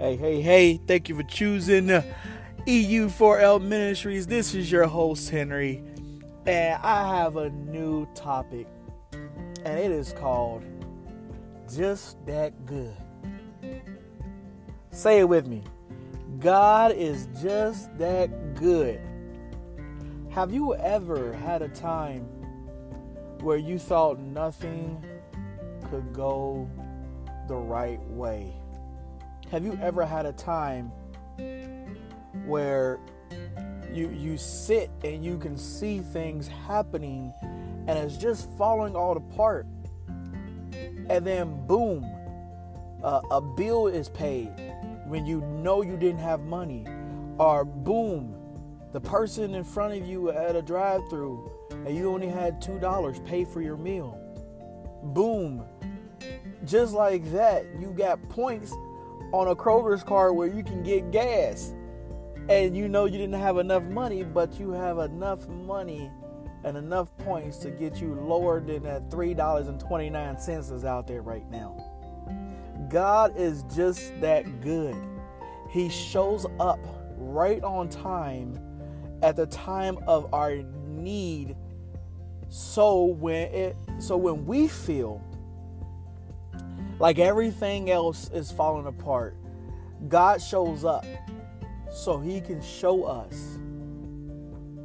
Hey, hey, hey, thank you for choosing uh, EU4L Ministries. This is your host, Henry, and I have a new topic, and it is called Just That Good. Say it with me God is just that good. Have you ever had a time where you thought nothing could go the right way? Have you ever had a time where you you sit and you can see things happening and it's just falling all apart? And then boom uh, a bill is paid when you know you didn't have money. Or boom the person in front of you at a drive-through and you only had two dollars pay for your meal. Boom. Just like that you got points on a Kroger's card where you can get gas and you know you didn't have enough money, but you have enough money and enough points to get you lower than that $3.29 is out there right now. God is just that good. He shows up right on time at the time of our need. So when it so when we feel like everything else is falling apart, God shows up so he can show us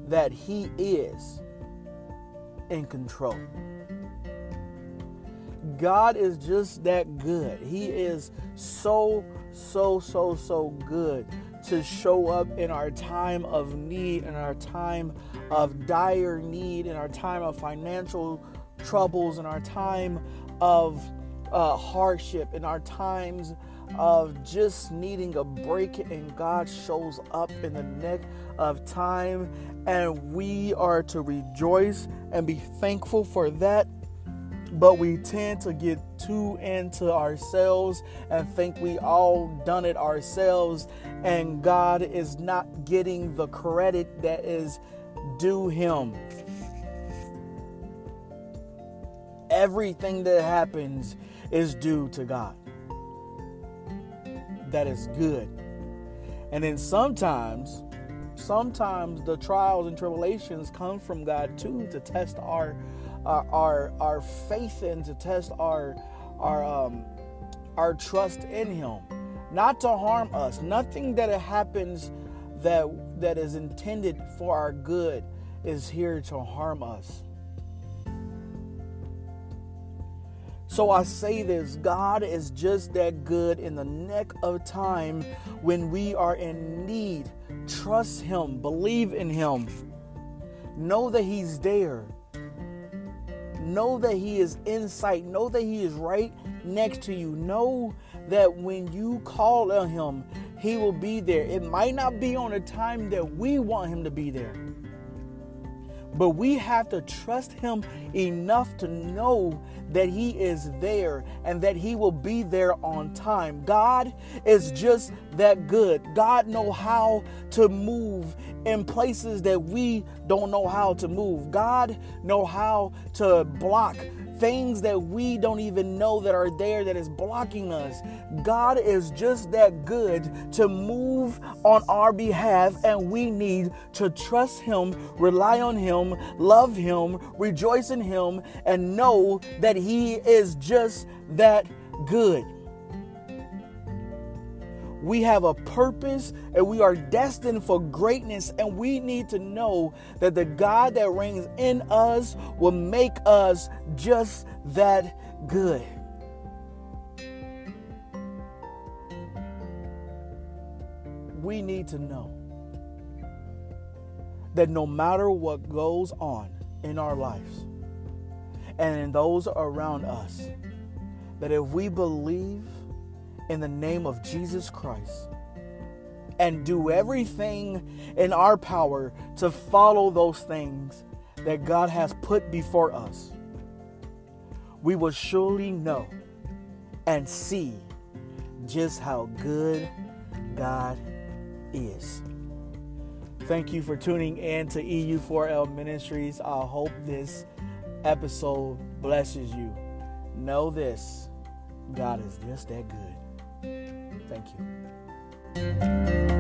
that he is in control. God is just that good. He is so, so, so, so good to show up in our time of need, in our time of dire need, in our time of financial troubles, in our time of uh, hardship, in our times of just needing a break, and God shows up in the neck of time, and we are to rejoice and be thankful for that. But we tend to get too into ourselves and think we all done it ourselves, and God is not getting the credit that is due Him. Everything that happens is due to God. That is good. And then sometimes, sometimes the trials and tribulations come from God too to test our our our, our faith and to test our our um our trust in him. Not to harm us. Nothing that happens that that is intended for our good is here to harm us. So I say this God is just that good in the neck of time when we are in need. Trust Him, believe in Him, know that He's there. Know that He is in sight. Know that He is right next to you. Know that when you call on Him, He will be there. It might not be on a time that we want Him to be there. But we have to trust him enough to know that he is there and that he will be there on time. God is just that good. God know how to move in places that we don't know how to move. God know how to block things that we don't even know that are there that is blocking us. God is just that good to move on our behalf, and we need to trust Him, rely on Him, love Him, rejoice in Him, and know that He is just that good. We have a purpose and we are destined for greatness, and we need to know that the God that reigns in us will make us just that good. We need to know that no matter what goes on in our lives and in those around us, that if we believe in the name of Jesus Christ and do everything in our power to follow those things that God has put before us, we will surely know and see just how good God is. Thank you for tuning in to EU4L Ministries. I hope this episode blesses you. Know this God is just that good. Thank you.